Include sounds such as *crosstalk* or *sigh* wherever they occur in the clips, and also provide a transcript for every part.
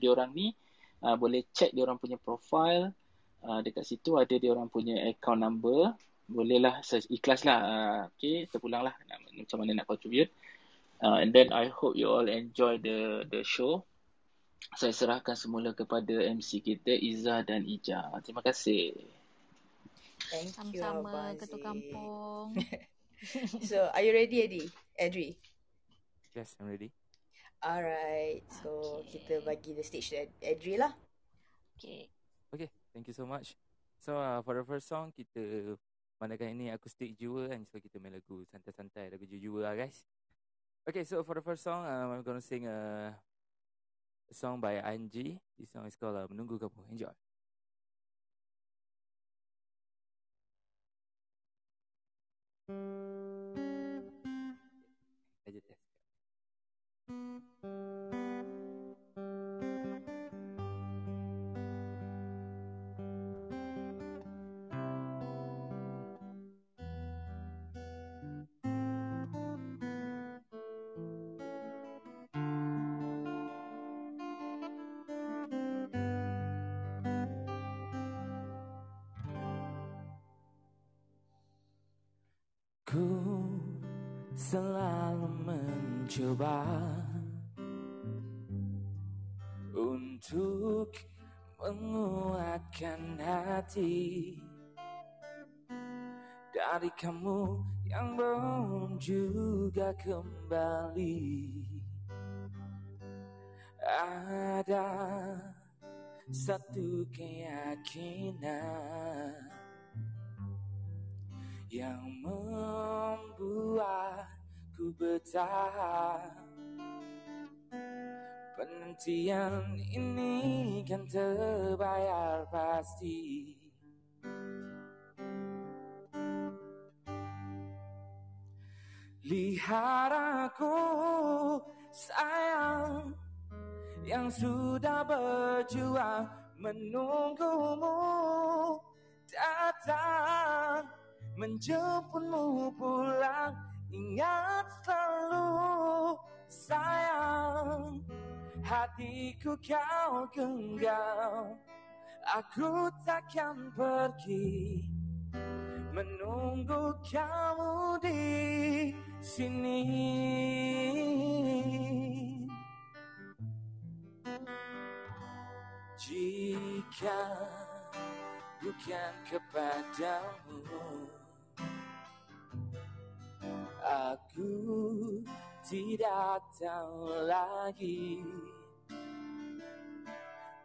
diorang ni uh, boleh check diorang punya profile uh, dekat situ ada diorang punya account number bolehlah ikhlas lah uh, okay terpulang lah macam mana nak contribute uh, and then I hope you all enjoy the the show saya serahkan semula kepada MC kita Iza dan Ija terima kasih Thank Sama-sama Ketua Kampung. *laughs* so, are you ready, Eddie? Adri? Yes, I'm ready. Alright. So, okay. kita bagi the stage to Adri lah. Okay. Okay, thank you so much. So, uh, for the first song, kita mandakan ini akustik jiwa kan. So, kita main lagu santai-santai, lagu jiwa lah guys. Okay, so for the first song, um, I'm gonna sing a, a song by Angie. This song is called uh, Menunggu Kamu. Enjoy. Aja tes. Hati dari kamu yang belum juga kembali. Ada satu keyakinan yang membuatku bertahan. Penantian ini kan terbayar pasti. Lihat aku sayang yang sudah berjuang menunggumu datang menjemputmu pulang ingat selalu sayang hatiku kau genggam aku takkan pergi menunggu kamu di sini. Jika bukan kepadamu aku tidak tahu lagi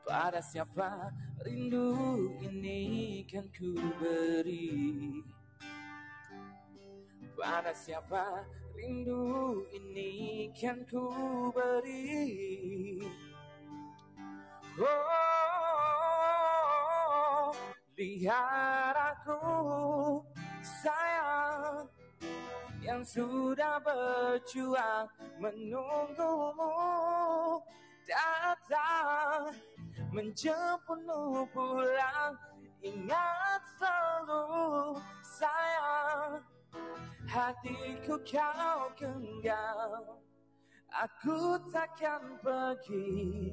pada siapa rindu ini kan ku beri? Pada siapa rindu ini kan ku beri? Oh lihat aku sayang yang sudah berjuang menunggumu datang menjemputmu pulang ingat selalu sayang hatiku kau genggam aku takkan pergi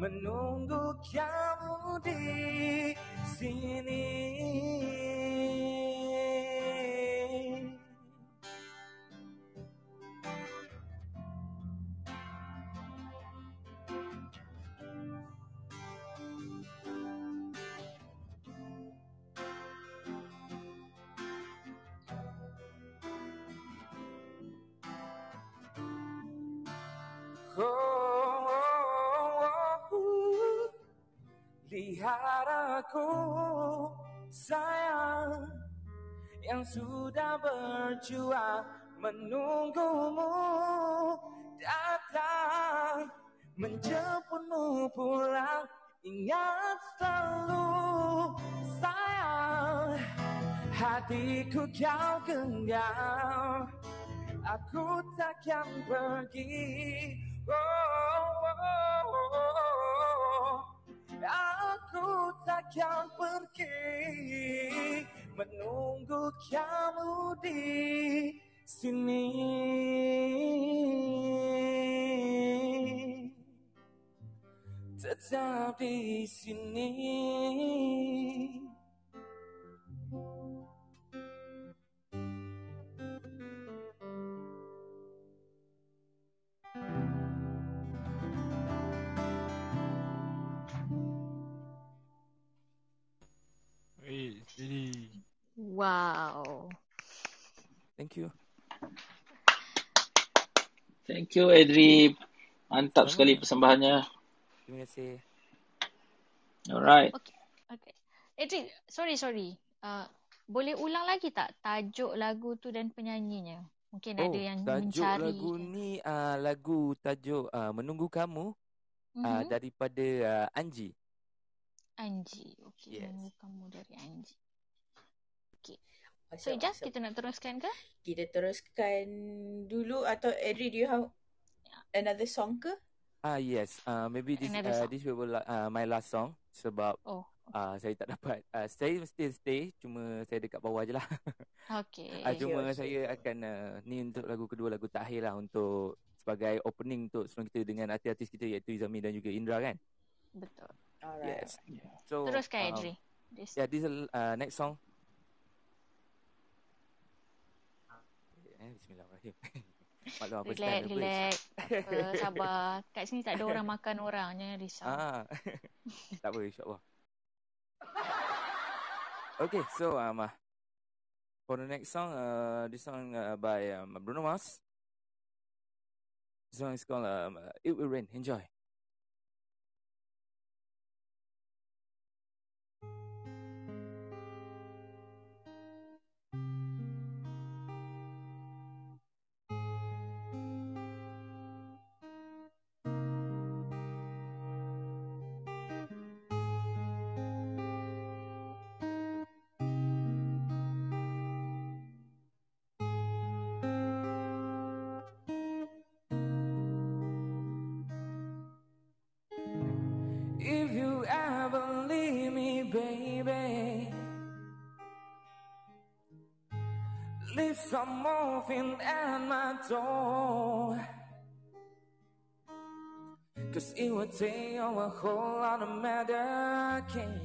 menunggu kamu di sini. Lihat aku sayang yang sudah berjuang menunggumu datang menjemputmu pulang ingat selalu sayang hatiku kau genggam aku takkan pergi oh, oh, oh, oh. Aku takkan pergi menunggu kamu di sini. tetap di sini. Wow. Thank you. Thank you, Adri. Mantap Sama. sekali persembahannya. Terima kasih. Alright. Okay. Okay. Edric, sorry, sorry. Uh, boleh ulang lagi tak tajuk lagu tu dan penyanyinya? Mungkin Oh, ada yang tajuk mencari. lagu ni uh, lagu tajuk uh, Menunggu Kamu uh, Mhm. daripada uh, Anji. Anji. Okay, Yes. yes. kamu dari Anji. So, So, Ijaz, kita nak teruskan ke? kita teruskan dulu atau Adri, do you have another song ke? Ah yes, uh, maybe this Another uh, song. this will be uh, my last song sebab Oh, uh, saya tak dapat uh, saya mesti stay cuma saya dekat bawah je lah. *laughs* okay. uh, cuma okay. saya akan uh, ni untuk lagu kedua lagu terakhir lah untuk sebagai opening untuk sebelum kita dengan artis-artis kita iaitu Izami dan juga Indra kan. Betul. Alright. Yes. So Teruskan, um, Edri. This. Yeah, this is uh, next song. Eh, Bismillahirrahmanirrahim. *laughs* Maklum apa Relax, relax. Apa, *laughs* sabar. Kat sini tak ada orang makan orang. Jangan risau. Ah, *laughs* tak apa, insyaAllah. Okay, so um, uh, for the next song, uh, this song uh, by um, Bruno Mars. This song is called um, uh, It Will Rain. Enjoy. Some morphine at my door. Cause it would take a whole lot of medication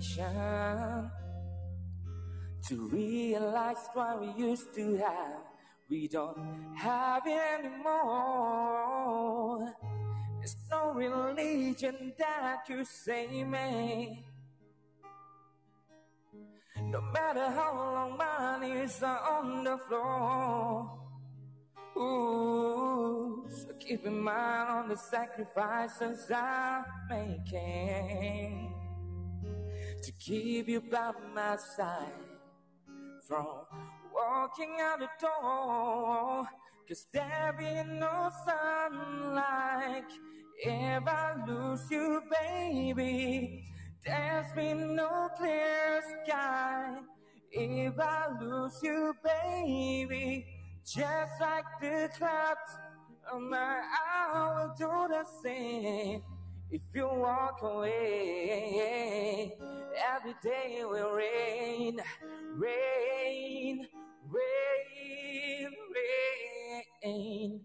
to realize what we used to have. We don't have anymore. There's no religion that could save me. No matter how long are on the floor. Ooh, so keep in mind on the sacrifices I'm making to keep you by my side from walking out the door. Cause there be no sunlight if I lose you, baby. There's been no clear sky if I lose you, baby. Just like the clouds on my eye will do the same. If you walk away, every day will rain, rain, rain, rain.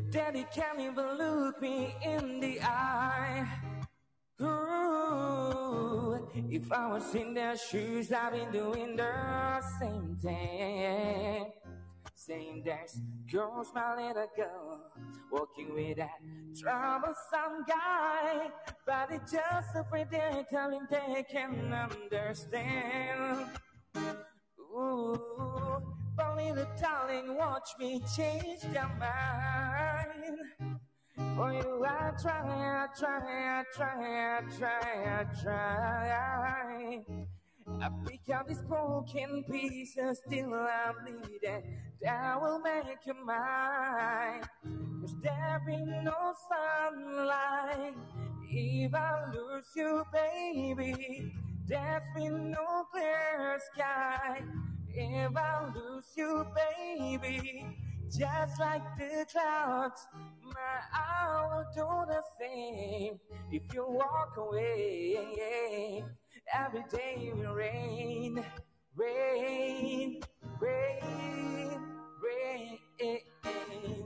Your daddy can't even look me in the eye. Ooh, if I was in their shoes, I'd be doing the same thing. Saying there's girls, my little girl, walking with that troublesome guy, but it's just a predicament they can understand. Ooh, but little darling, watch me change their mind. For you, I try, I try, I try, I try, I try. I pick out these broken pieces, still I'm bleeding. That will make you mine. Cause there be no sunlight. If I lose you, baby, there's been no clear sky. If I lose you, baby, just like the clouds. My I will do the same if you walk away. Every day will rain, rain, rain, rain.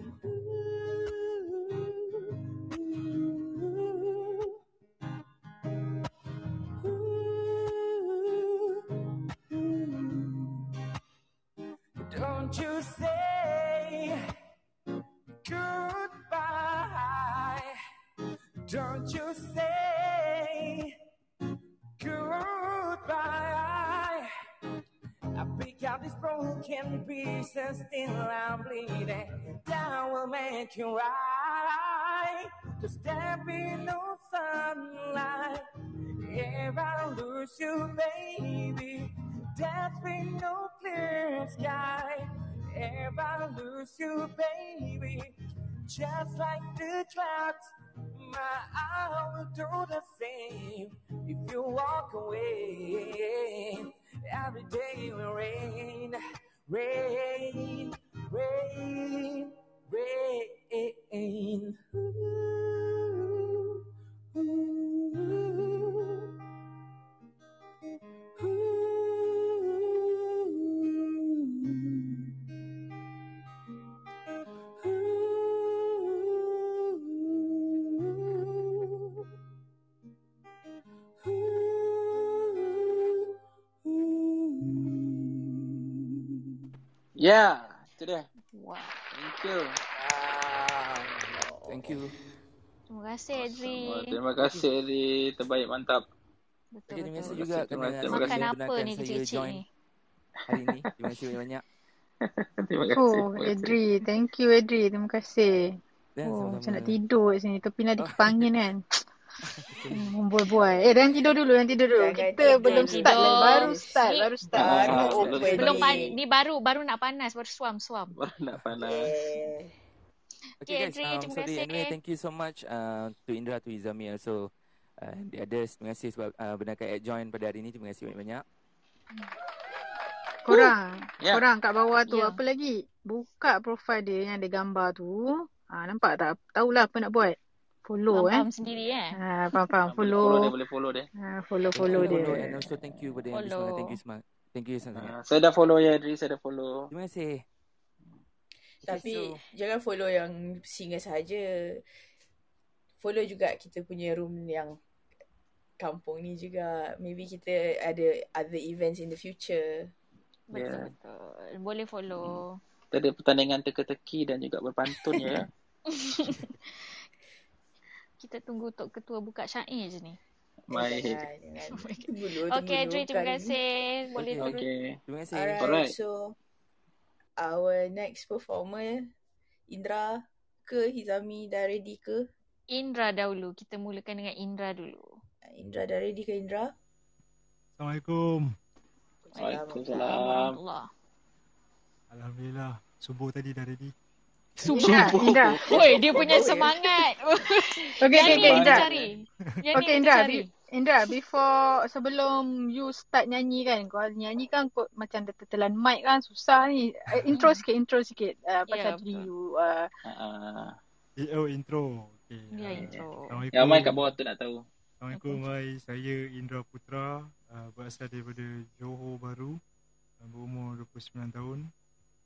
Broken pieces, still I'm bleeding. That will make you right. Cause there be no sunlight. If I lose you, baby, there's no clear sky. If I lose you, baby, just like the clouds, my I will do the same. If you walk away, every day will rain, rain, rain, Yeah, itu dia. Wow. Thank you. Thank you. Terima kasih Edri. Terima kasih Ri. Terbaik mantap. Betul Okay, terima kasih juga Terima kerana kasih. Makan kerana apa ni kecil-kecil join ni? hari ini. Terima kasih banyak-banyak. *laughs* Terima kasih. Oh, Terima kasih. Edri. Thank you, Edri. Terima kasih. Dan Oh, macam nak tidur kat sini. Tapi nak *laughs* Oh. dikipas angin kan. Hmm, buai-buai. Eh, jangan tidur dulu. Jangan tidur dulu. Jangan Kita tidur belum dulu. start lagi. Baru start. ni- Baru start. Baru Ah, open belum Belum pan ni. baru baru nak panas baru suam-suam. *laughs* Baru nak panas. Yeah. Okay Okay, guys, um, terima sorry. kasih. Anyway, thank you so much uh, to Indra, to Izami also. Uh, the others, terima kasih sebab uh, benarkan Ed join pada hari ini. Terima kasih banyak-banyak. Korang. Ya. Korang kat bawah tu. Ya. Apa lagi? Buka profil dia yang ada gambar tu. Ha, nampak tak? Tahulah apa nak buat. Follow eh. Faham sendiri eh. Ha, faham-faham. Ah, boleh follow dia, Follow. boleh follow dia. Ha, Thank follow-follow you, dia. follow and also thank you kepada yang Follow. semangat. Thank you semangat. Thank you sangat-sangat. Ah, saya dah follow ya, Adri. Saya dah follow. Terima kasih. Tapi so, jangan follow yang singa saja. Follow juga kita punya room yang kampung ni juga. Maybe kita ada other events in the future. Betul Yeah. betul. Boleh follow. Kita ada pertandingan teka-teki dan juga berpantun ya. *laughs* Kita tunggu Tok Ketua buka syair je ni. Baik. Okay, dulu. terima kasih. Boleh Okay. turun. Okay. terima kasih. Alright, Alright. so our next performer Indra ke Hizami dah ready ke? Indra dahulu. Kita mulakan dengan Indra dulu. Indra dah ready ke Indra? Assalamualaikum. Waalaikumsalam. Warahmatullah. Alhamdulillah. Subuh tadi dah ready. Indra, Indra. Oi, dia punya semangat. *laughs* Okay, Yang okay, ni okay, Indra. cari. Yang Okay, Indra. cari. Indra, before sebelum you start nyanyi kan, kau nyanyi kan kau macam dah tertelan mic kan, susah ni. Uh, *laughs* intro sikit, intro sikit. Uh, pasal Ya, diri betul. you. Uh, Eh, oh, intro. Okay. Ya, intro. Assalamualaikum. Yang main kat bawah tu nak tahu. Assalamualaikum. Hai, saya Indra Putra. Uh, berasal daripada Johor Baru. Uh, berumur 29 tahun.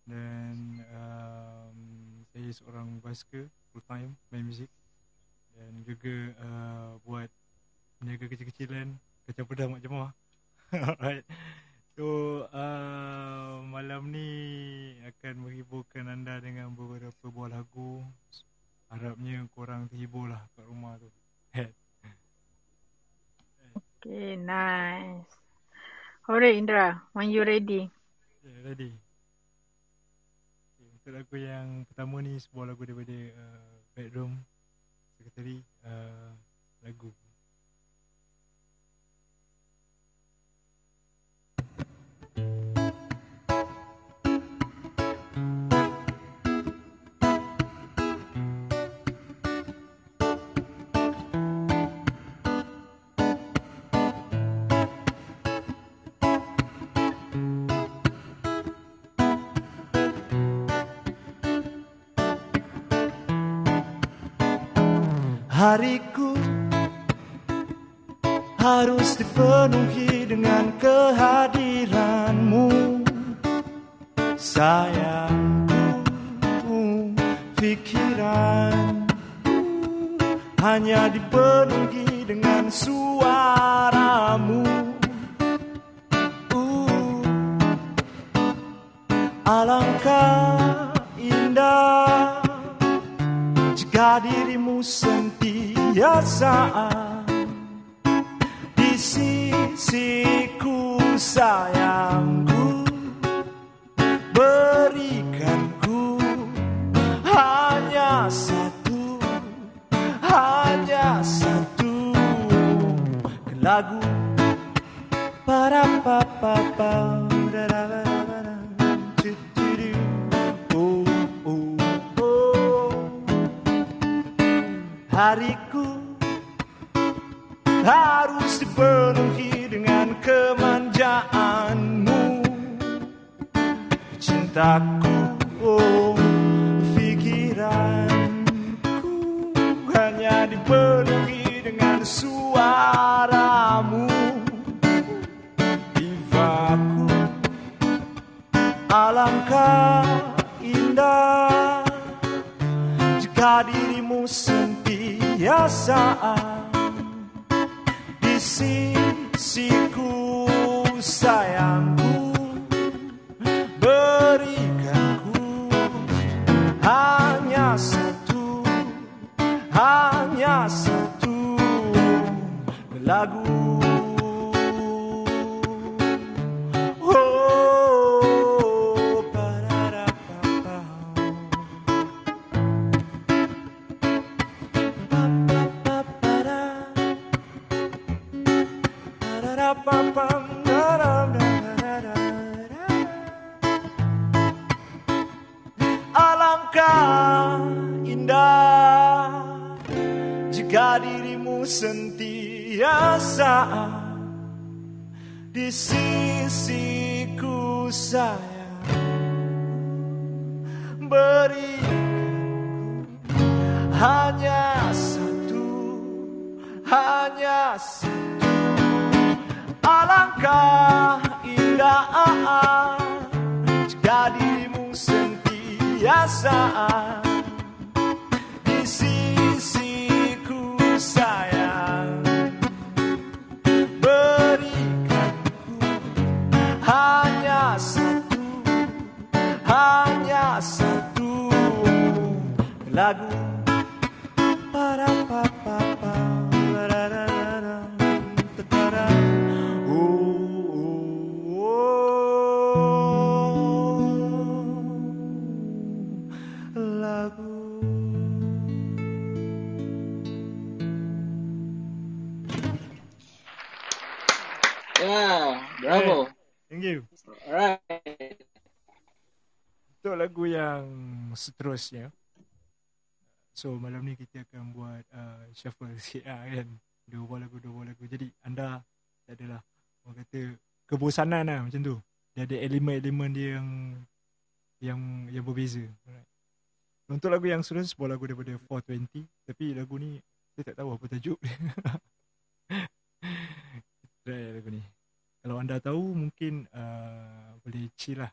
Dan um, saya seorang basker full time main muzik. Dan juga uh, buat peniaga kecil-kecilan kacang pedang mak jemaah. *laughs* Alright. So uh, malam ni akan menghiburkan anda dengan beberapa buah lagu. Harapnya korang terhibur lah kat rumah tu. okay, nice. Alright, Indra. When you ready. Yeah, ready. Untuk lagu yang pertama ni sebuah lagu daripada uh, Bedroom Secretary uh, lagu. Hariku harus dipenuhi dengan kehadiranmu. Sayangku pikiran hanya dipenuhi dengan suaramu. Uh, Alangkah indah jika dirimu sentiasa di sisiku sayangku lagu para pa pa pa lagu Yeah, bravo. Thank you. Alright. Untuk lagu yang seterusnya. So malam ni kita akan buat uh, shuffle sikit lah kan. Dua buah lagu, dua buah lagu. Jadi anda tak adalah orang kata kebosanan lah macam tu. Dia ada elemen-elemen dia yang yang yang berbeza. Alright. Untuk lagu yang seterusnya sebuah lagu daripada 420. Tapi lagu ni saya tak tahu apa tajuk dia. *laughs* Try lagu ni. Kalau anda tahu mungkin uh, boleh chill lah.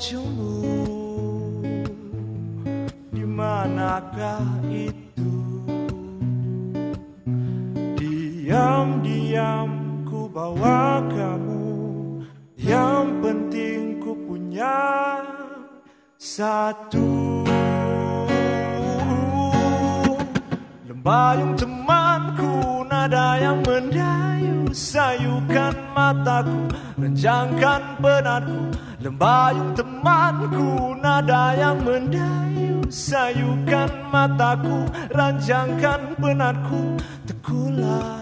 ujungmu Dimanakah itu? Mataku Ranjangkan penatku Tekulas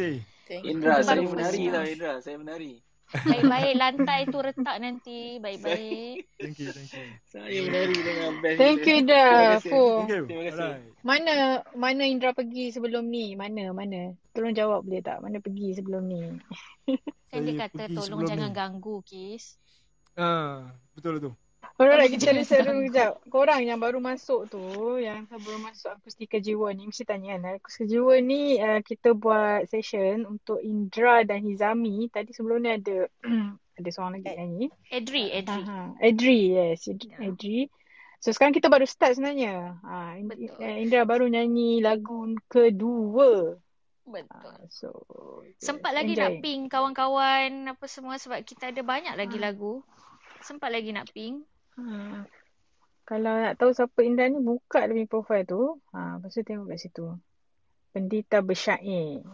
kasih. Thank you. Indra, saya menari tau Indra, saya menari. Baik-baik lantai tu retak nanti. Baik-baik. *laughs* Thank you, thank you. Saya menari dengan best. Thank you Indra. Terima kasih. Fu. Thank you. Terima kasih. Alright. Mana mana Indra pergi sebelum ni? Mana mana? Tolong jawab boleh tak? Mana pergi sebelum ni? Kan dia kata tolong jangan ni. ganggu, Kis. Ah, betul tu. Korang lagi cari seru ganggu. kejap. Korang yang baru masuk tu, yang baru masuk akustika jiwa ni, mesti tanya kan. Akustika jiwa ni uh, kita buat session untuk Indra dan Hizami. Tadi sebelum ni ada *clears throat* ada seorang lagi Ed. nyanyi. Edri, Edri. Aha. Edri, yes. Ya. Edri. So sekarang kita baru start sebenarnya. Ha, Betul. eh, Indra baru nyanyi lagu kedua. Betul. Ha, so Sempat lagi nak enjoy. ping kawan-kawan apa semua sebab kita ada banyak lagi Ha. lagu. Sempat lagi nak ping. Ha. Kalau nak tahu siapa Indra ni, buka dia punya profile tu. Ha, lepas tu tengok kat situ. Pendita bersyair.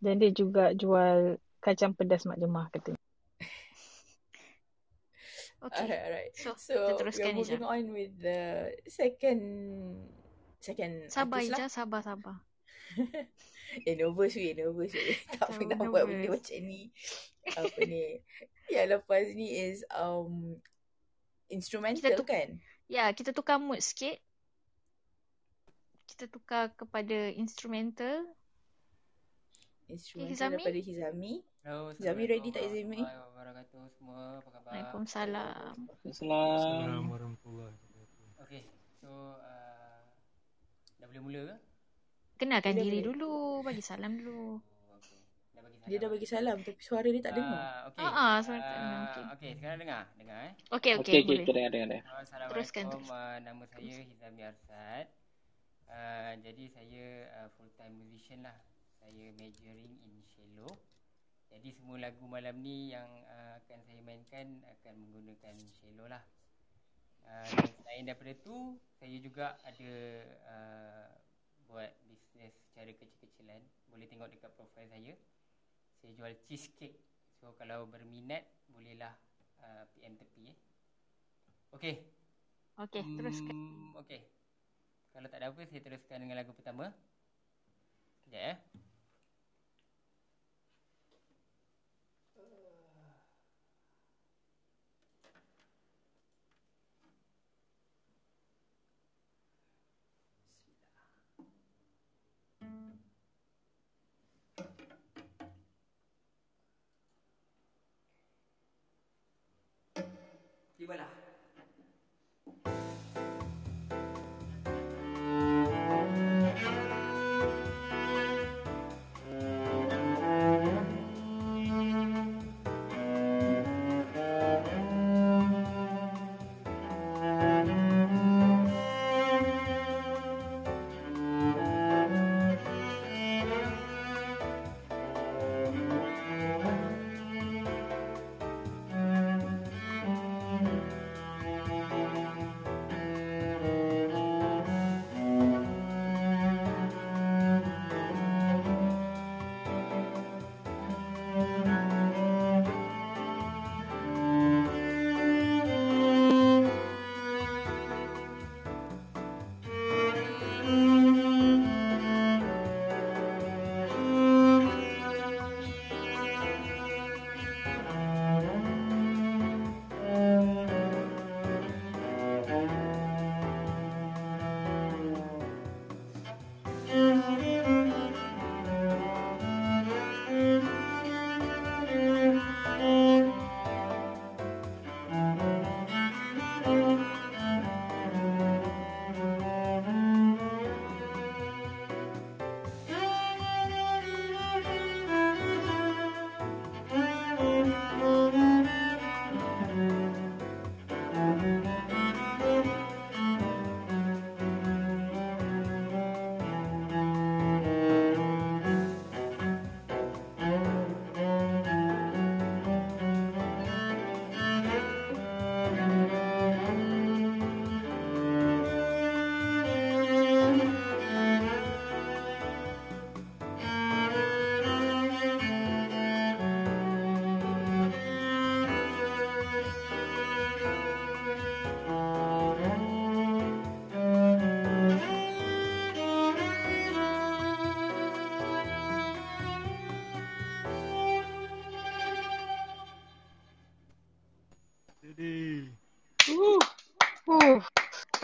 Dan dia juga jual kacang pedas Mak Jemah katanya. *laughs* Okay. Alright, alright. So, So, kita we teruskan are moving Ija. on with the second second Sabar artist lah. Ija, sabar, sabar. *laughs* eh, nervous weh, nervous weh. *laughs* tak pernah buat benda macam ni. Apa ni? Yang lepas ni is um instrumental Kita tu- kan? Ya, kita tukar mood sikit. kita tukar kepada instrumental. Instrumental Hizami? daripada Hizami. Hello, Hizami ready tak Hizami? Assalamualaikum wabarakatuh semua. Apa khabar? Waalaikumsalam. Salam. Assalamualaikum warahmatullahi wabarakatuh. Okey, so uh, dah boleh mula ke? Kenalkan Boleh, diri boleh. dulu. Bagi salam dulu. Oh, okey. Dah bagi Dia dah bagi salam tapi suara dia tak dengar. Ah, okey. Ah, ah, suara tak dengar, Ah, okey. Okey, sekarang dengar. Dengar eh. Okey, okey, Okey, okey, kita dengar, dengar, dengar. Assalamualaikum. Teruskan, Uh, nama saya Hizami Arsad. Uh, jadi saya uh, full time musician lah. Saya majoring in cello. Jadi semua lagu malam ni yang uh, akan saya mainkan akan menggunakan cello lah. Uh, dan selain daripada tu, saya juga ada uh, buat bisnes secara kecil-kecilan. Boleh tengok dekat profil saya. Saya jual cheesecake. So kalau berminat, bolehlah uh, PM tepi eh. Okey. Okey, teruskan. Hmm, Okey. Kalau tak ada apa, saya teruskan dengan lagu pertama. Sekejap eh. voilà,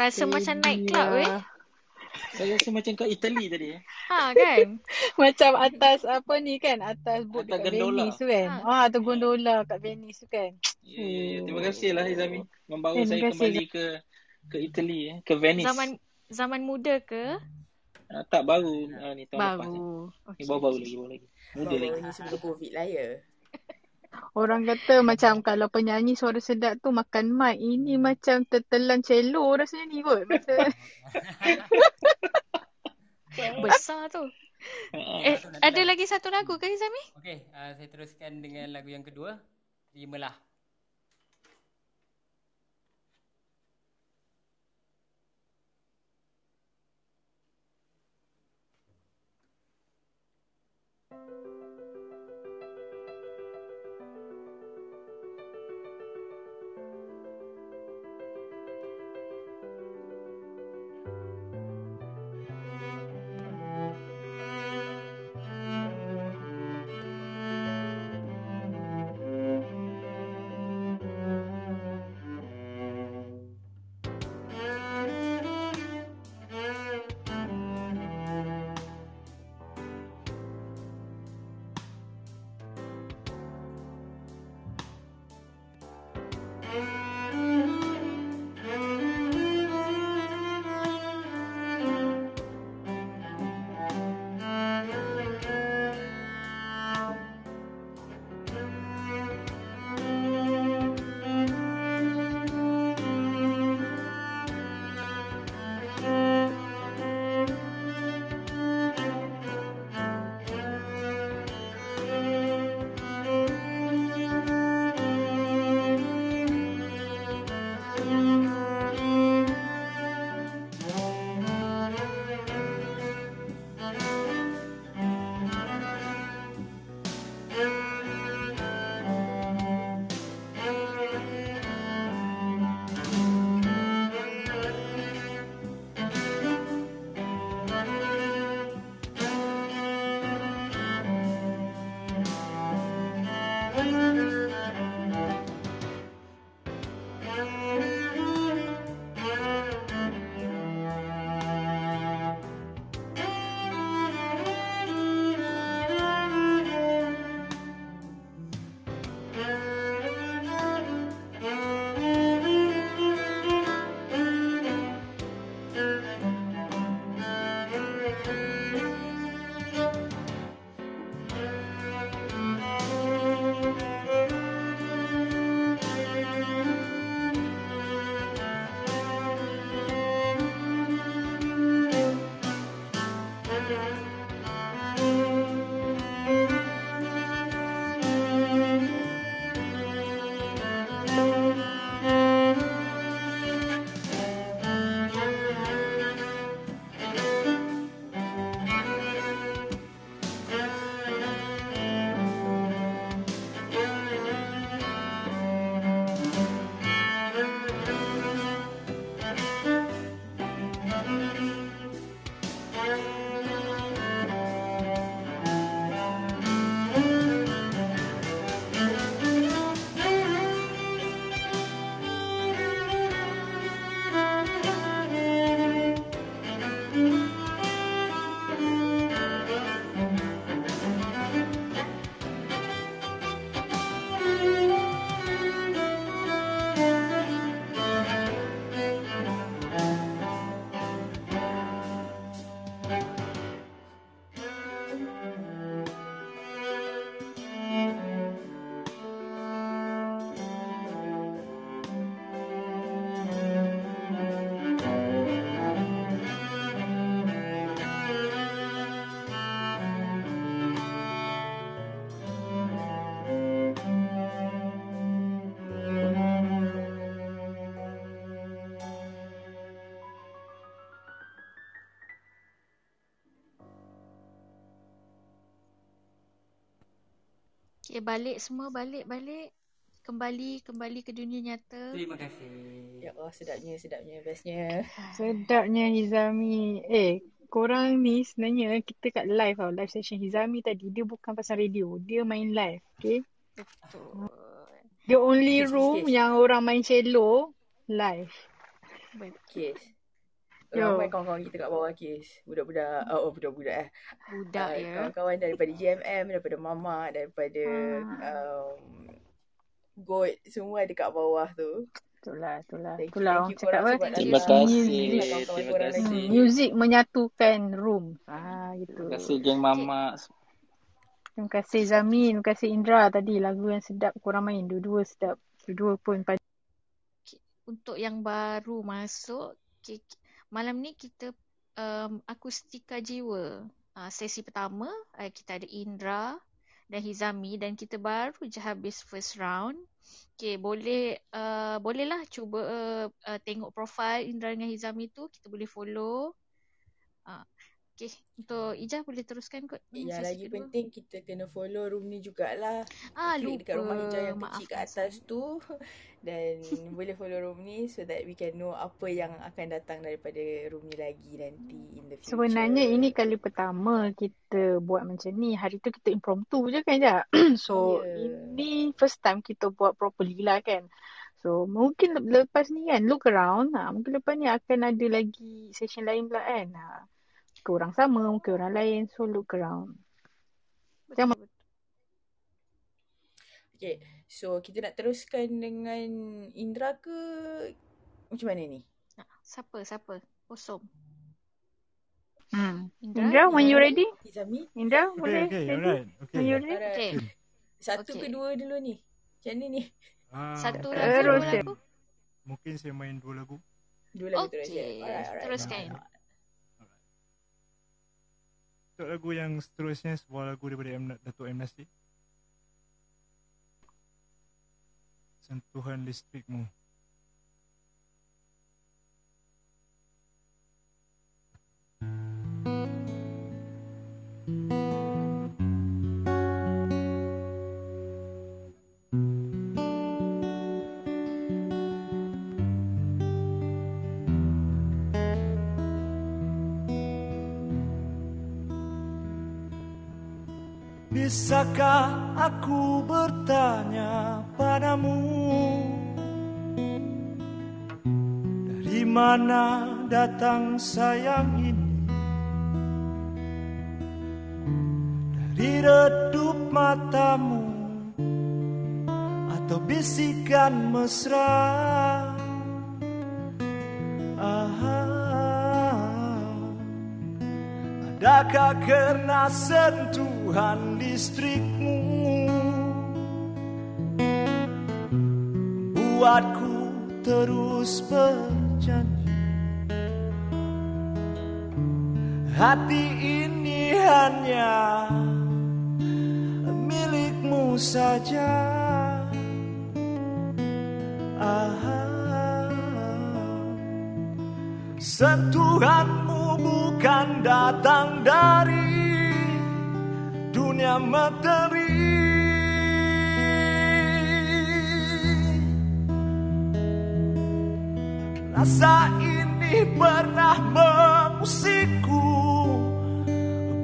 Rasa macam night club Iya. eh. saya rasa macam kat Italy tadi eh. Ha kan? *laughs* Macam atas apa ni kan, atas boat Atas dekat gondola. Venice tu kan. Ha. Ah, atas gondola kat Venice tu kan. Ya, ya, ya. Terima kasih lah Izami membawa terima saya kasih, kembali ke ke Italy eh, ke Venice. Zaman zaman muda ke? Ah, tak baru ah, ni tahun lepas. ni. Baru. Ni Okey. baru-baru lagi, baru lagi. Muda Baru lagi. ni sebelum Covid lah ya. Orang kata macam kalau penyanyi suara sedap tu makan mic. Ini macam tertelan cello rasanya ni kot. *laughs* Besar tu. Eh, ada lagi satu lagu ke Izami? Okey, uh, saya teruskan dengan lagu yang kedua. Terimalah. Okay, balik semua, balik, balik. Kembali, kembali ke dunia nyata. Terima kasih. Ya Allah, sedapnya, sedapnya, bestnya. Sedapnya Hizami. Eh, korang ni sebenarnya kita kat live tau. Live session Hizami tadi. Dia bukan pasal radio. Dia main live. Okay. Betul. The only room yang orang main cello live. Kes. Yo. Ramai kawan-kawan kita kat bawah kes. Budak-budak. Oh, oh budak-budak eh. Budak Uh, ya. Kawan-kawan daripada GMM, daripada Mama, daripada Ah. um, Goat. Semua ada kat bawah tu. Itulah, itulah. Thank you, Itulah thank orang you cakap apa? Terima kasih. Terima kasih. Hmm, music menyatukan room. Ah, gitu. Terima kasih geng Mama. Terima kasih Zami, terima kasih Indra tadi lagu yang sedap korang main. Dua-dua sedap. Dua-dua pun pada Untuk yang baru masuk, okay, malam ni kita um, akustika jiwa. Uh, sesi pertama, uh, kita ada Indra dan Hizami dan kita baru je habis first round. Okay, boleh uh, bolehlah cuba uh, uh, tengok profil Indra dengan Hizami tu. Kita boleh follow. Uh, okay, untuk Ijah boleh teruskan kot. ni Yang sesi lagi kedua. penting kita kena follow room ni jugalah. Ah, Klik dekat rumah hijau yang lupa. kecil kat atas tu *laughs* dan boleh follow room ni so that we can know apa yang akan datang daripada room ni lagi nanti in the future. Sebenarnya ini kali pertama kita buat macam ni. Hari tu kita impromptu je kan je. *clears throat* so Ya. ini first time kita buat properly lah kan. So mungkin le- lepas ni kan look around. Ha, mungkin lepas ni akan ada lagi session lain pula kan. Ha, mungkin orang sama, mungkin orang lain. So look around. Jangan Okay, so kita nak teruskan dengan Indra ke macam mana ni? Nah, siapa? Siapa? Kosong. Hmm. Indra? Indra, when you ready? Izami? Indra, Okay, boleh? okay, ready? alright. Okay. When you ready? Alright. Okay. Satu ke Okay. dua dulu ni? Macam mana ni? Ah, Satu lagu, dua Terus lagu? Mungkin saya main dua lagu. Dua lagu terus je. Okay, Alright, alright. teruskan. Untuk lagu yang seterusnya sebuah lagu daripada M, Datuk M Nasir. Sentuhan listrikmu. Bisakah aku bertanya padamu? Dari mana datang sayang ini? Dari redup matamu Atau bisikan mesra Adakah karena sentuhan listrikmu? Buatku terus berjanji. Hati ini hanya milikmu saja. Ah, Sentuhanmu bukan datang dari dunia materi. Rasa ini pernah mengusikku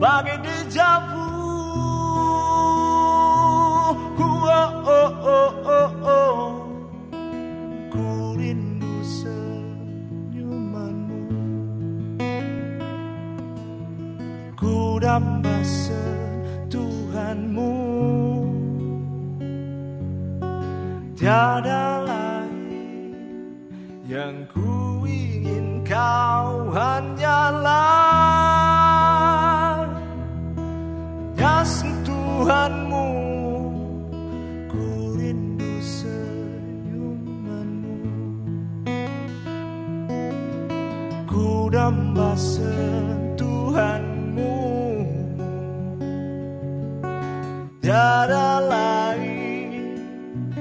Bagai deja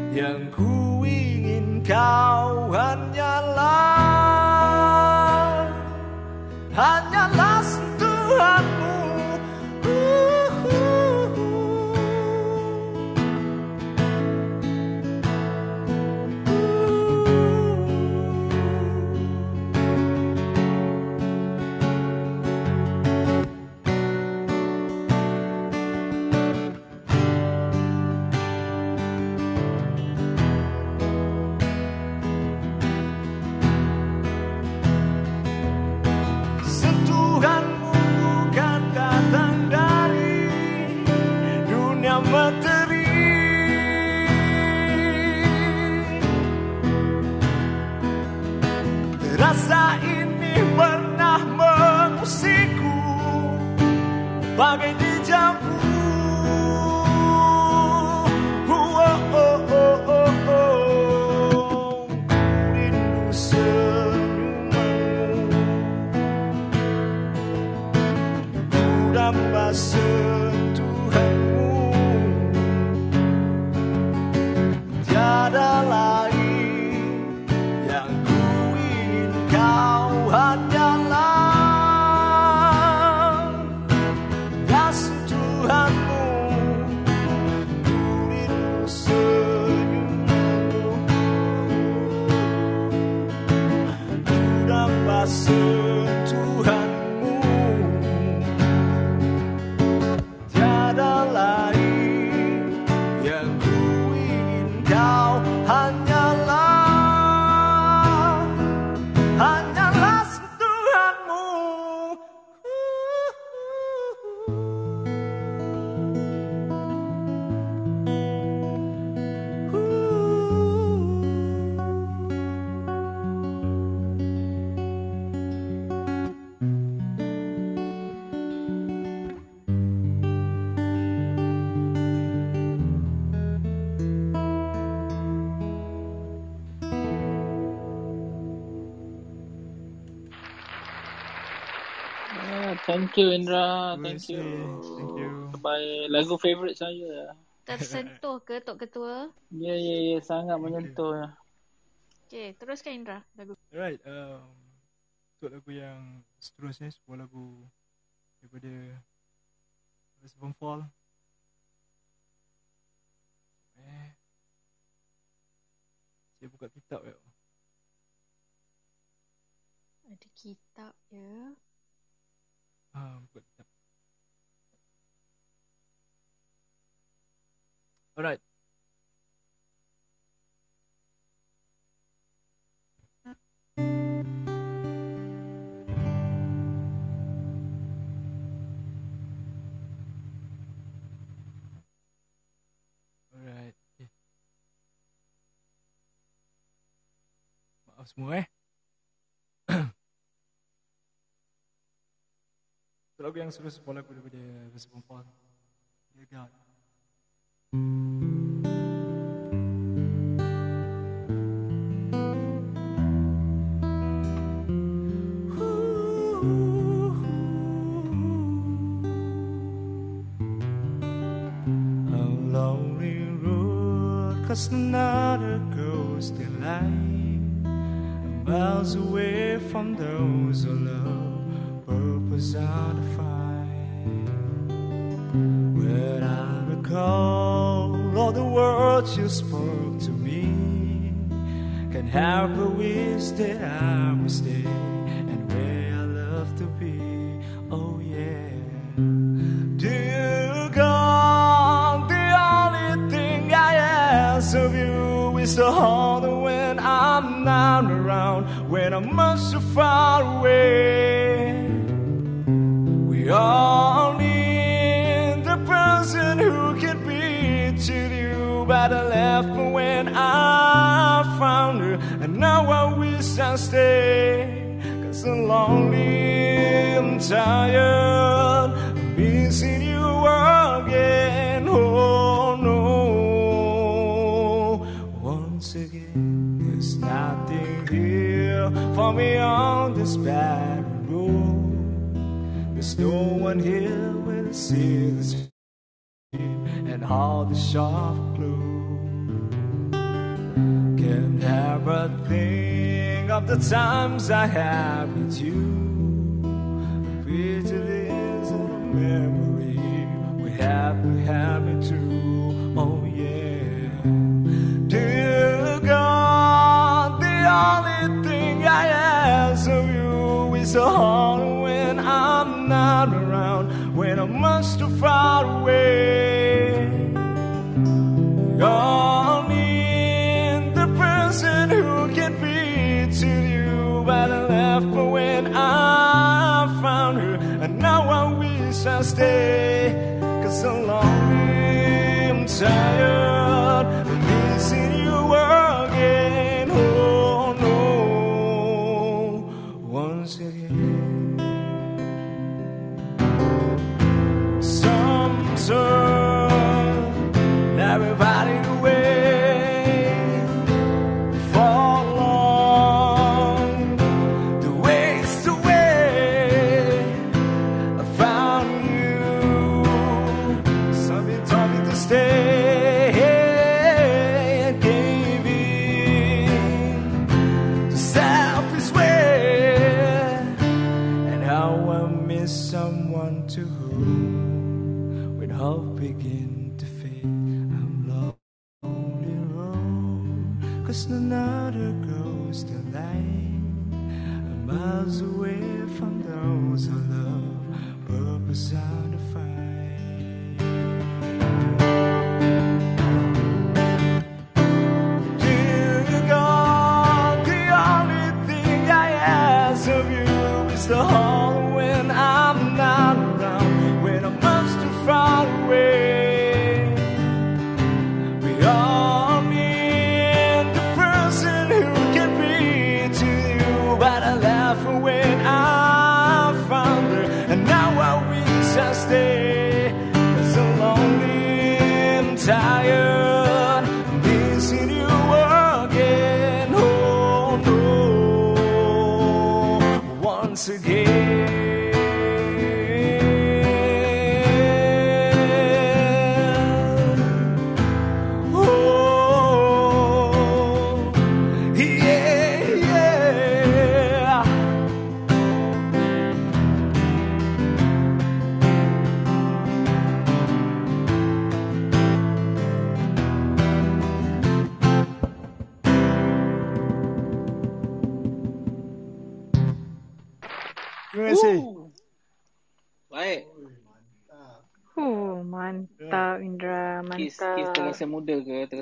yang ku ingin kau hanyalah Hanyalah thank you Indra. Terima Thank you. kasih. Thank you. Terbaik. Lagu favourite saya. Tersentuh ke Tok Ketua? Ya, ya, ya. Sangat menyentuh. Okay, teruskan Indra lagu. Alright, um, untuk lagu yang seterusnya sebuah lagu daripada West Fall. Eh, saya buka kitab ya. Ada kitab ya. Kitab. Alright. Alright. Okay. Maaf semua eh. Itu lagu yang sebuah lagu daripada. Dear God. Lonely road, cause another ghost in line. Miles away from those who love, purpose undefined. When I recall all the words you spoke to me, can help but wish that I would stay and where I love to be. Oh yeah. Dear God, the only thing I ask of you is to hold me when I'm not around, when I'm much too far left when I found her, and now I wish I stayed. Cause I'm lonely, I'm tired, of missing you again. Oh no, once again, there's nothing here for me on this bad road. There's no one here with a and all the sharp but think of the times I had with you. Picture is a memory we happily have it too. Oh yeah. Dear God, the only thing I ask of you is a heart when I'm not around, when I'm much too far away. I wish I stay. Cause I'm lonely, I'm tired,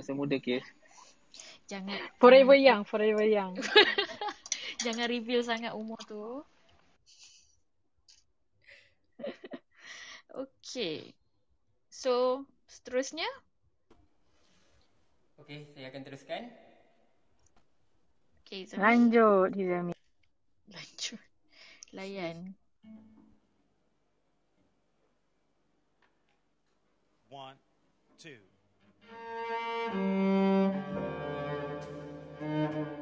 masa muda ke Jangan. Forever young Forever young. *laughs* Jangan reveal sangat umur tu. *laughs* Okay. So Seterusnya? Okay Saya akan teruskan. Okay so Lanjut Hizami. Lanjut. Layan. One Thank you.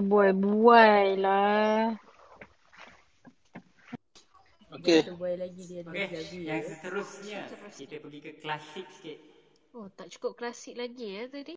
Zami tu boy buai lah. Okey. Dia buai lagi dia ada Okey, lagi. yang seterusnya kita pergi ke klasik sikit. Oh, tak cukup klasik lagi ya tadi.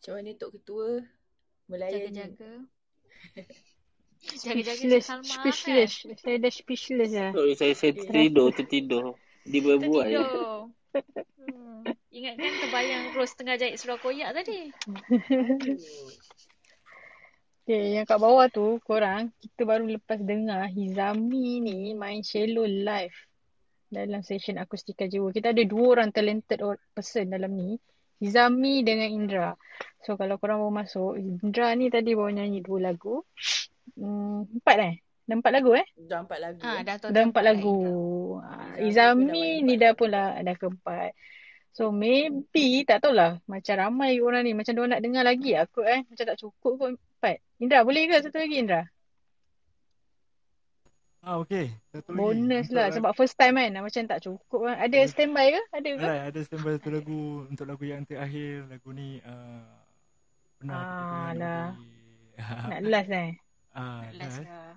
Macam mana Tok Ketua melayani? jaga-jaga. *laughs* Jaga-jaga Speechless, Salma kan. Saya dah speechless lah. Sorry, saya, saya tertidur, tertidur. Dia berbual je. Tertidur. Hmm. Ingatkan terbayang Rose tengah jahit seluar koyak tadi. *laughs* Okay, yang kat bawah tu, korang, kita baru lepas dengar Hizami ni main cello live dalam session Akustika Jiwa. Kita ada dua orang talented person dalam ni. Hizami dengan Indra. So, kalau korang baru masuk, Indra ni tadi baru nyanyi dua lagu. Hmm, empat eh? Dah empat lagu eh? Dah empat lagu. Ah, eh. dah Dah empat lagu. Izami dah Ah, main Izami ni dah pula dah keempat. So maybe tak tahulah macam ramai orang ni macam dia nak dengar lagi aku eh macam tak cukup kot empat. Indra boleh ke satu lagi Indra? Ah okey. Satu lagi. Bonus lah lagu- sebab first time kan macam tak cukup kan. Ada Boleh. standby ke? Ada ke? Alright, ada standby satu lagu untuk lagu yang terakhir. Lagu ni uh, pernah kita Ah lah. di *laughs* Nak *laughs* last eh? ah, Last last. dah.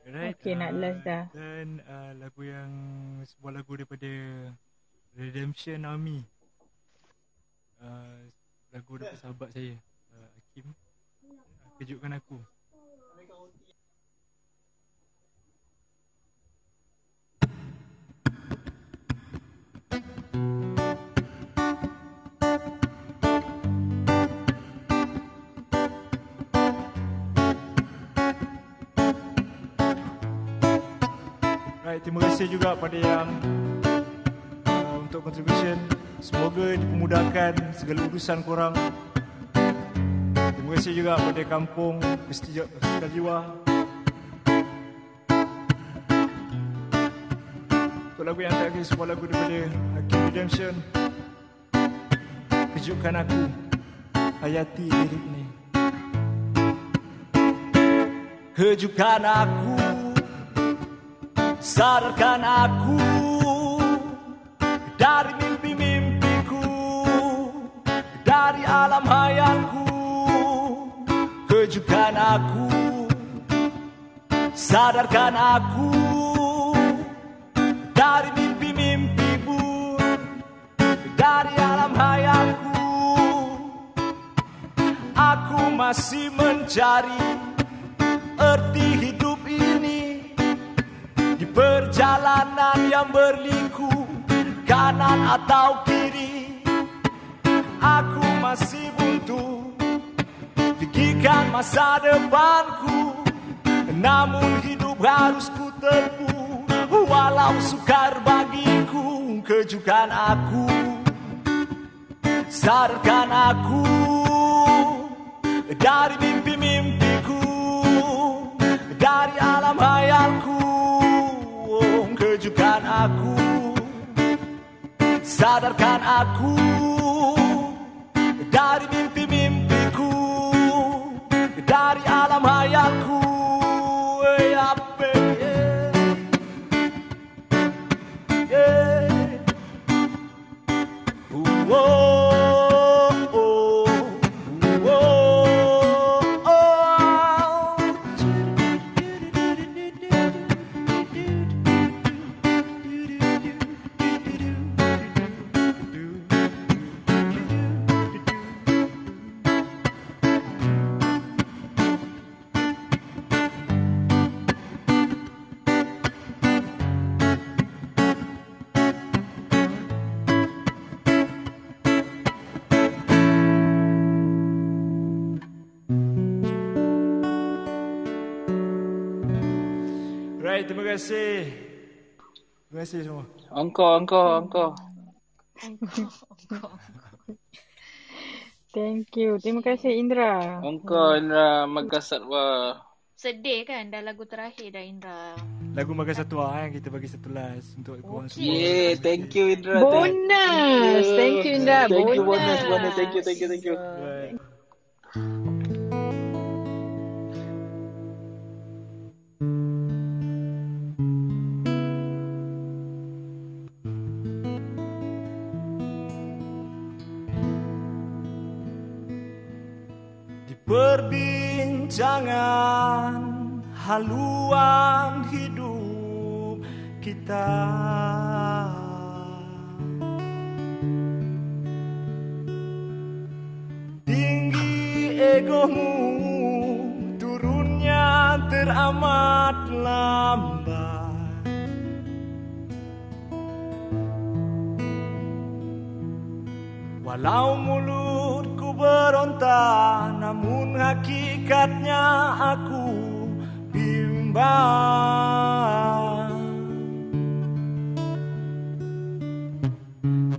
Alright. Okey, nak ah, last dah. Dan uh, lagu yang sebuah lagu daripada Redemption Army. Uh, lagu daripada sahabat saya, uh, Hakim. Kejutkan aku. Right, terima kasih juga pada yang uh, untuk contribution. Semoga dipermudahkan segala urusan korang. Terima kasih juga pada kampung Pestija Jiwa. Untuk lagu yang terakhir, sebuah lagu daripada Hakim Redemption. kejutkan aku Hayati lirik ini Kejutkan aku Sadarkan aku Dari mimpi-mimpiku Dari alam hayalku. Kejutkan aku Sadarkan aku Dari mimpi-mimpimu Dari alam hayalku. Aku masih mencari Erti perjalanan yang berliku Kanan atau kiri. Aku masih buntu. Fikirkan masa depanku. Namun hidup harus ku tempuh. Walau sukar bagiku Kejukan aku. Sadarkan aku Dari mimpi-mimpiku. Dari alam hayalku Kejukan aku. Sadarkan aku. Dari mimpi-mimpiku. Dari alam hayalku terima kasih. Terima kasih semua. Engkau, engkau, engkau. Thank you. Terima kasih Indra. Engkau, Indra Magasatwa. Sedih kan dah lagu terakhir dah Indra. Lagu Makan Satu Ah yang kita bagi satu last untuk korang semua. Yeah, thank you Indra. Bonus. Thank you Indra. Thank you bonus, Bonus. bonus. Thank you, thank you, thank you. Right. Haluan hidup kita. Tinggi egomu turunnya teramat lambat. Walau mulutku berontak Namun hakikatnya aku bimbang.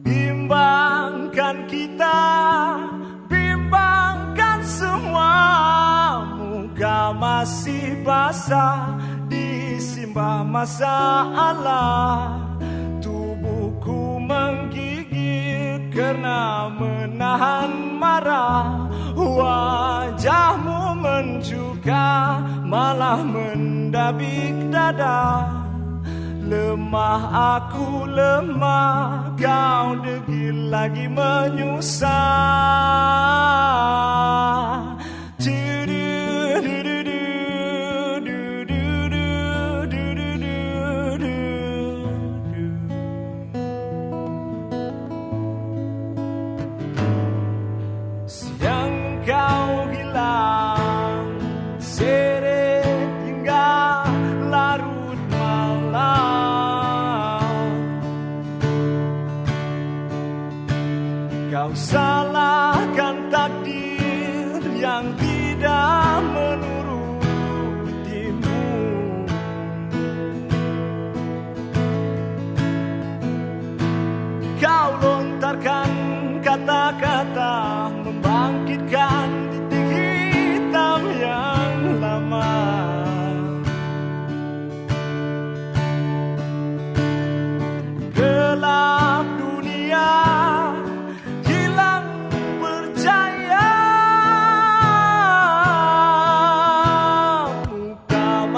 Bimbangkan kita Bimbangkan semua. Muka masih basah Disimbah masalah. Tubuhku menggigil Kerana menahan marah. Wajahmu mencuka Malah mendabik dada. Lemah aku lemah Kau degil lagi menyusah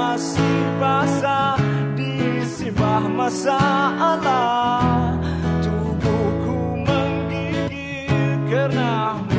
masih basah disimbah masa Allah tubuhku menggigil kerana.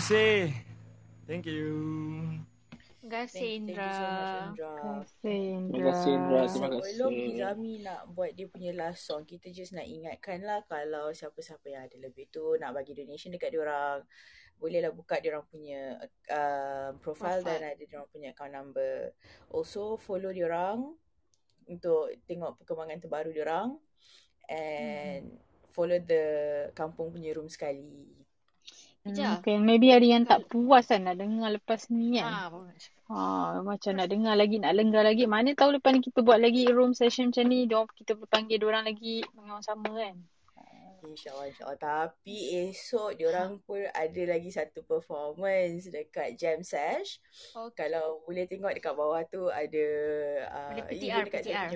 Kasih. Thank you. Terima kasih Thank, thank you Indra. so much Indra. Terima kasih Indra. Terima kasih Sebelum. Hizami nak buat dia punya last song, kita just nak ingatkan lah kalau siapa-siapa yang ada lebih tu nak bagi donation dekat diorang, bolehlah buka diorang punya uh, profile, dan ada diorang punya account number. Also follow diorang untuk tengok perkembangan terbaru diorang and follow the kampung punya room sekali. Ija. Okay, maybe ada yang tak puas kan nak dengar lepas ni kan. Bagus. Ha, macam nak dengar lagi, nak lenggar lagi. Mana tahu lepas ni kita buat lagi room session macam ni, diorang, kita panggil diorang lagi dengan sama kan. InsyaAllah, insyaAllah. Tapi esok diorang pun ada lagi satu performance dekat Jam Sesh. Okay. Kalau boleh tengok dekat bawah tu ada uh, ini PTR, dekat PTR.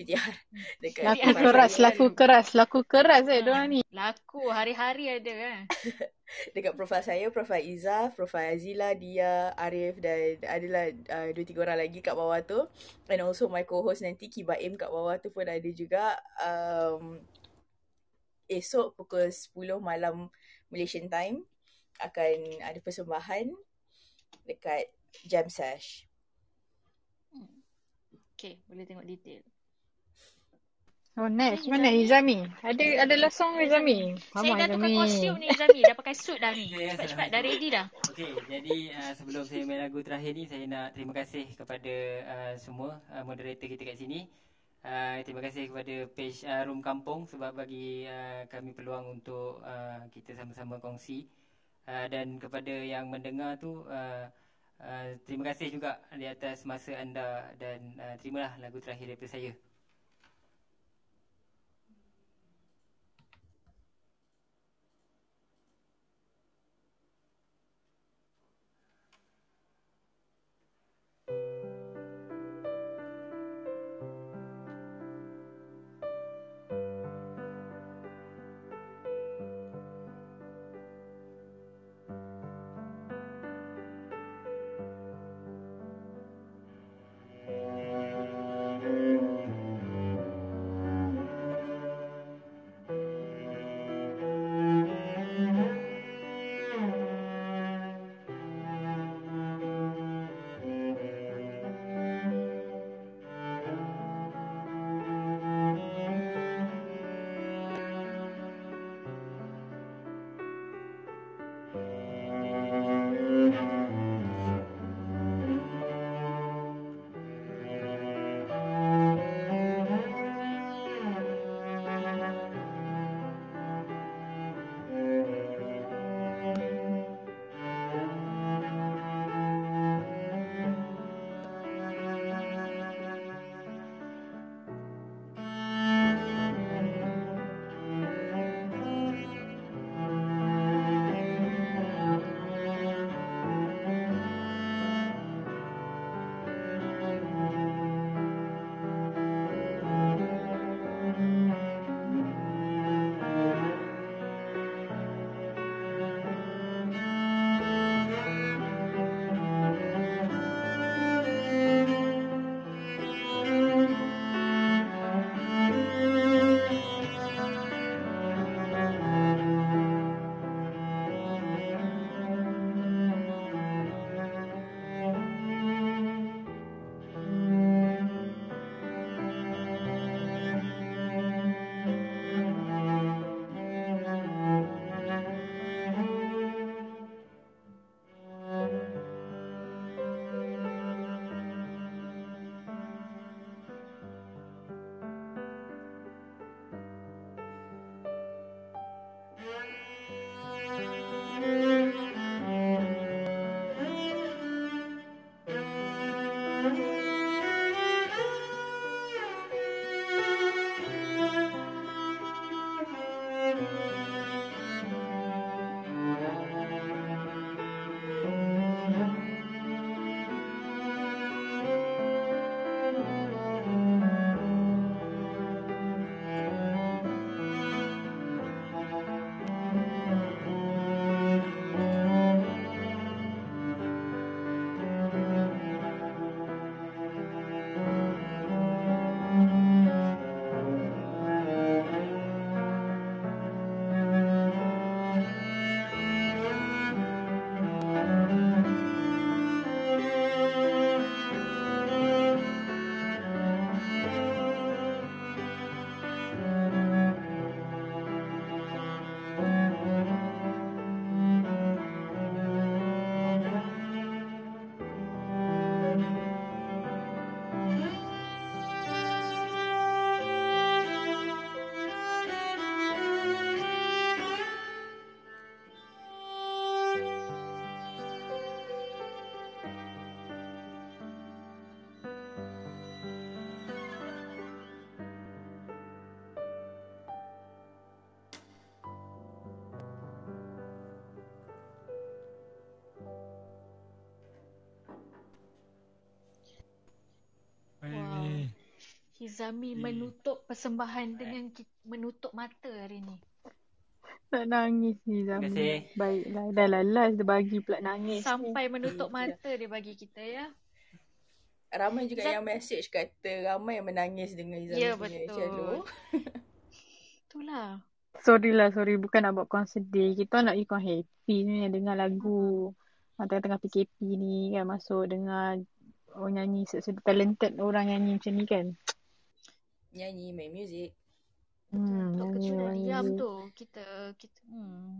PTR dekat Laku PTR keras, laku keras, laku keras eh Ha. diorang ni. Laku hari-hari ada kan. *laughs* dekat profil saya, profil Izzah, profil Azila, Dia, Arif dan adalah uh, dua tiga orang lagi kat bawah tu. And also my co-host nanti Kiba Im kat bawah tu pun ada juga. Um, esok pukul 10 malam Malaysian time akan ada persembahan dekat Jam Sesh. Okay, boleh tengok detail. Oh next, mana Izami. Izami? Ada ada last song Izami? Saya dah tukar Izami. kostum ni Zami. Dah pakai suit dah ni. Okay, Cepat-cepat dah ready dah. Okey, jadi uh, sebelum saya main lagu terakhir ni saya nak terima kasih kepada uh, semua uh, moderator kita kat sini. Uh, terima kasih kepada page uh, Room Kampung sebab bagi uh, kami peluang untuk uh, kita sama-sama kongsi. Uh, dan kepada yang mendengar tu uh, uh, terima kasih juga di atas masa anda dan uh, terimalah lagu terakhir daripada saya. Hizami menutup persembahan dengan menutup mata hari ni. Tak nangis ni Terima Zami. kasih. Baiklah. Dah lah last dia bagi pula nangis ni. Sampai menutup mata dia bagi kita ya. Ramai juga Zat- yang message kata ramai yang menangis dengan Izami Ya punya betul. cello. *laughs* Itulah. Sorry lah, sorry. Bukan nak buat korang sedih. Kita nak you korang happy ni dengar lagu. Ah, Tengah-tengah PKP ni kan masuk dengar orang nyanyi talented orang nyanyi macam ni kan. Nyanyi, main music. Hmm, Tok nyanyi Ketua dah orang diam music. tu. Kita kita hmm.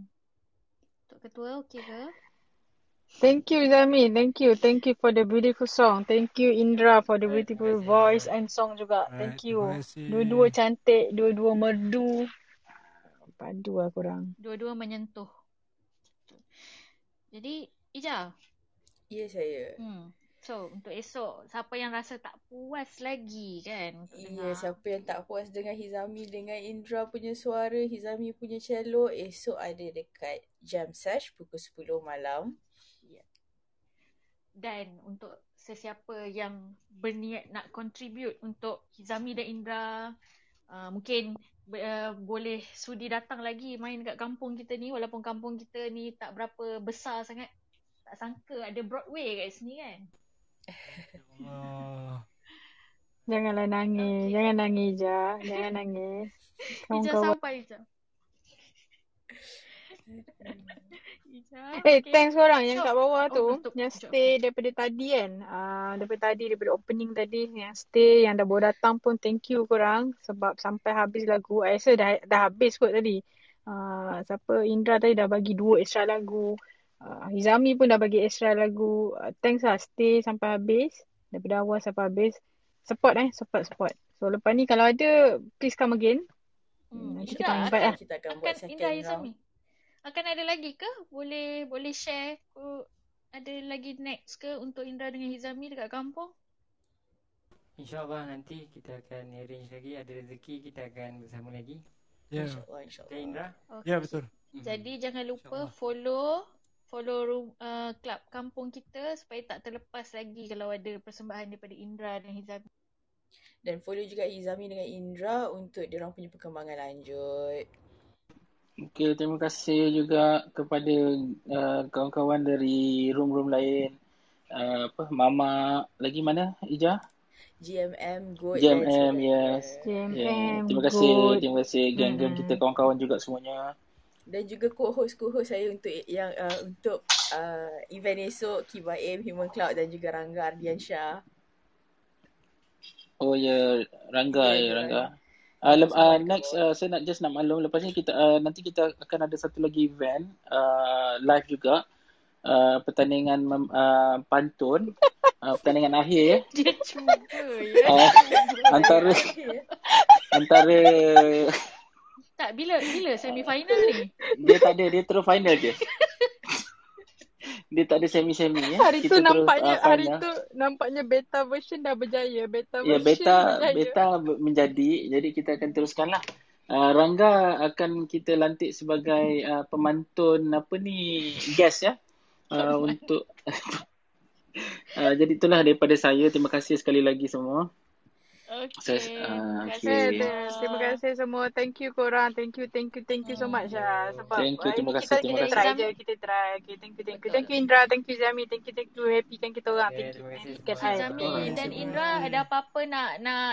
Tok Ketua okey ke? Thank you Zami, thank you. Thank you for the beautiful song. Thank you Indra for the Alright, beautiful voice and song juga. Alright, Thank you. Dua-dua cantik, dua-dua merdu. Padu lah korang. Dua-dua menyentuh. Jadi Ija, Ya saya. hmm. So, untuk esok, siapa yang rasa tak puas lagi kan Ya, dengar? siapa yang tak puas dengan Hizami dengan Indra punya suara, Hizami punya cello, esok ada dekat Jam Sesh pukul 10 malam. Ya. Dan untuk sesiapa yang berniat nak contribute untuk Hizami dan Indra, uh, mungkin uh, boleh sudi datang lagi main kat kampung kita ni walaupun kampung kita ni tak berapa besar sangat. Tak sangka ada Broadway kat sini kan. Allah. Janganlah nangis. Okey. Jangan nangis je. Jangan nangis. *laughs* Ija Kawan-kawan. sampai Ija. *laughs* Ija. Eh, okey. thanks korang yang So, kat bawah oh tu. tutup. Yang Sekejap. stay daripada tadi kan. Uh, daripada tadi, daripada opening tadi. Yang stay, yang dah baru datang pun thank you korang. Sebab sampai habis lagu. I rasa dah, dah habis kot tadi. Uh, siapa Indra tadi dah bagi dua extra lagu. Uh, Hizami pun dah bagi extra lagu. Uh, thanks lah stay sampai habis. Daripada awal sampai habis. Support eh. Support, support. So lepas ni kalau ada, please come again. Hmm. Nanti kita invite akan lah. Kita akan buat akan second Indra round. Izami. Akan ada lagi ke? Boleh boleh share uh, ada lagi next ke untuk Indra dengan Hizami dekat kampung? InsyaAllah nanti kita akan arrange lagi. Ada rezeki kita akan bersama lagi. Ya, InsyaAllah, Okay, insyaAllah. Indra? ya Okey. betul. Jadi jangan lupa follow follow room uh, club kampung kita supaya tak terlepas lagi kalau ada persembahan daripada Indra dan Hizami. Dan follow juga Hizami dengan Indra untuk diorang punya perkembangan lanjut. Okey, terima kasih juga kepada uh, kawan-kawan dari room-room lain. Uh, apa Mama lagi mana Ija? GMM, Good GMM, yes. Ya, JMM, terima kasih, good. terima kasih geng-geng Mm-mm. kita kawan-kawan juga semuanya. Dan juga co-host-co-host saya untuk yang uh, untuk uh, event esok Kiba M, Human Cloud dan juga Rangga Ardiansyah. Oh ya, Rangga Ya, dia Rangga. Uh, lep, uh, next uh, saya nak just nak maklum lepas ni kita uh, nanti kita akan ada satu lagi event uh, live juga uh, pertandingan mem, uh, pantun uh, pertandingan akhir ya *laughs* Dia cuba ya. uh, antara antara Tak bila bila semi final ni? dia tak ada dia terus final je dia tak ada semi-semi ya Hari tu kita terus nampaknya uh, hari final tu nampaknya beta version dah berjaya. Beta Ya version beta berjaya. beta menjadi jadi kita akan teruskanlah. Uh, Rangga akan kita lantik sebagai uh, pemantun apa ni guest ya uh, untuk uh, *laughs* jadi itulah daripada saya terima kasih sekali lagi semua. Okey, Saya uh, terima kasih okay. terima kasih semua. Thank you korang. Thank you, thank you, thank you so much lah. Sebab Thank you hari terima kasih kita terima kita try je, kita try. Okay, thank you, thank you. Thank you Indra, thank you Zami, thank you, thank you happykan kita orang. Okay, Thank you, terima kasih nantikan semua. I. Hizami Alright. dan. Indra ada apa-apa nak nak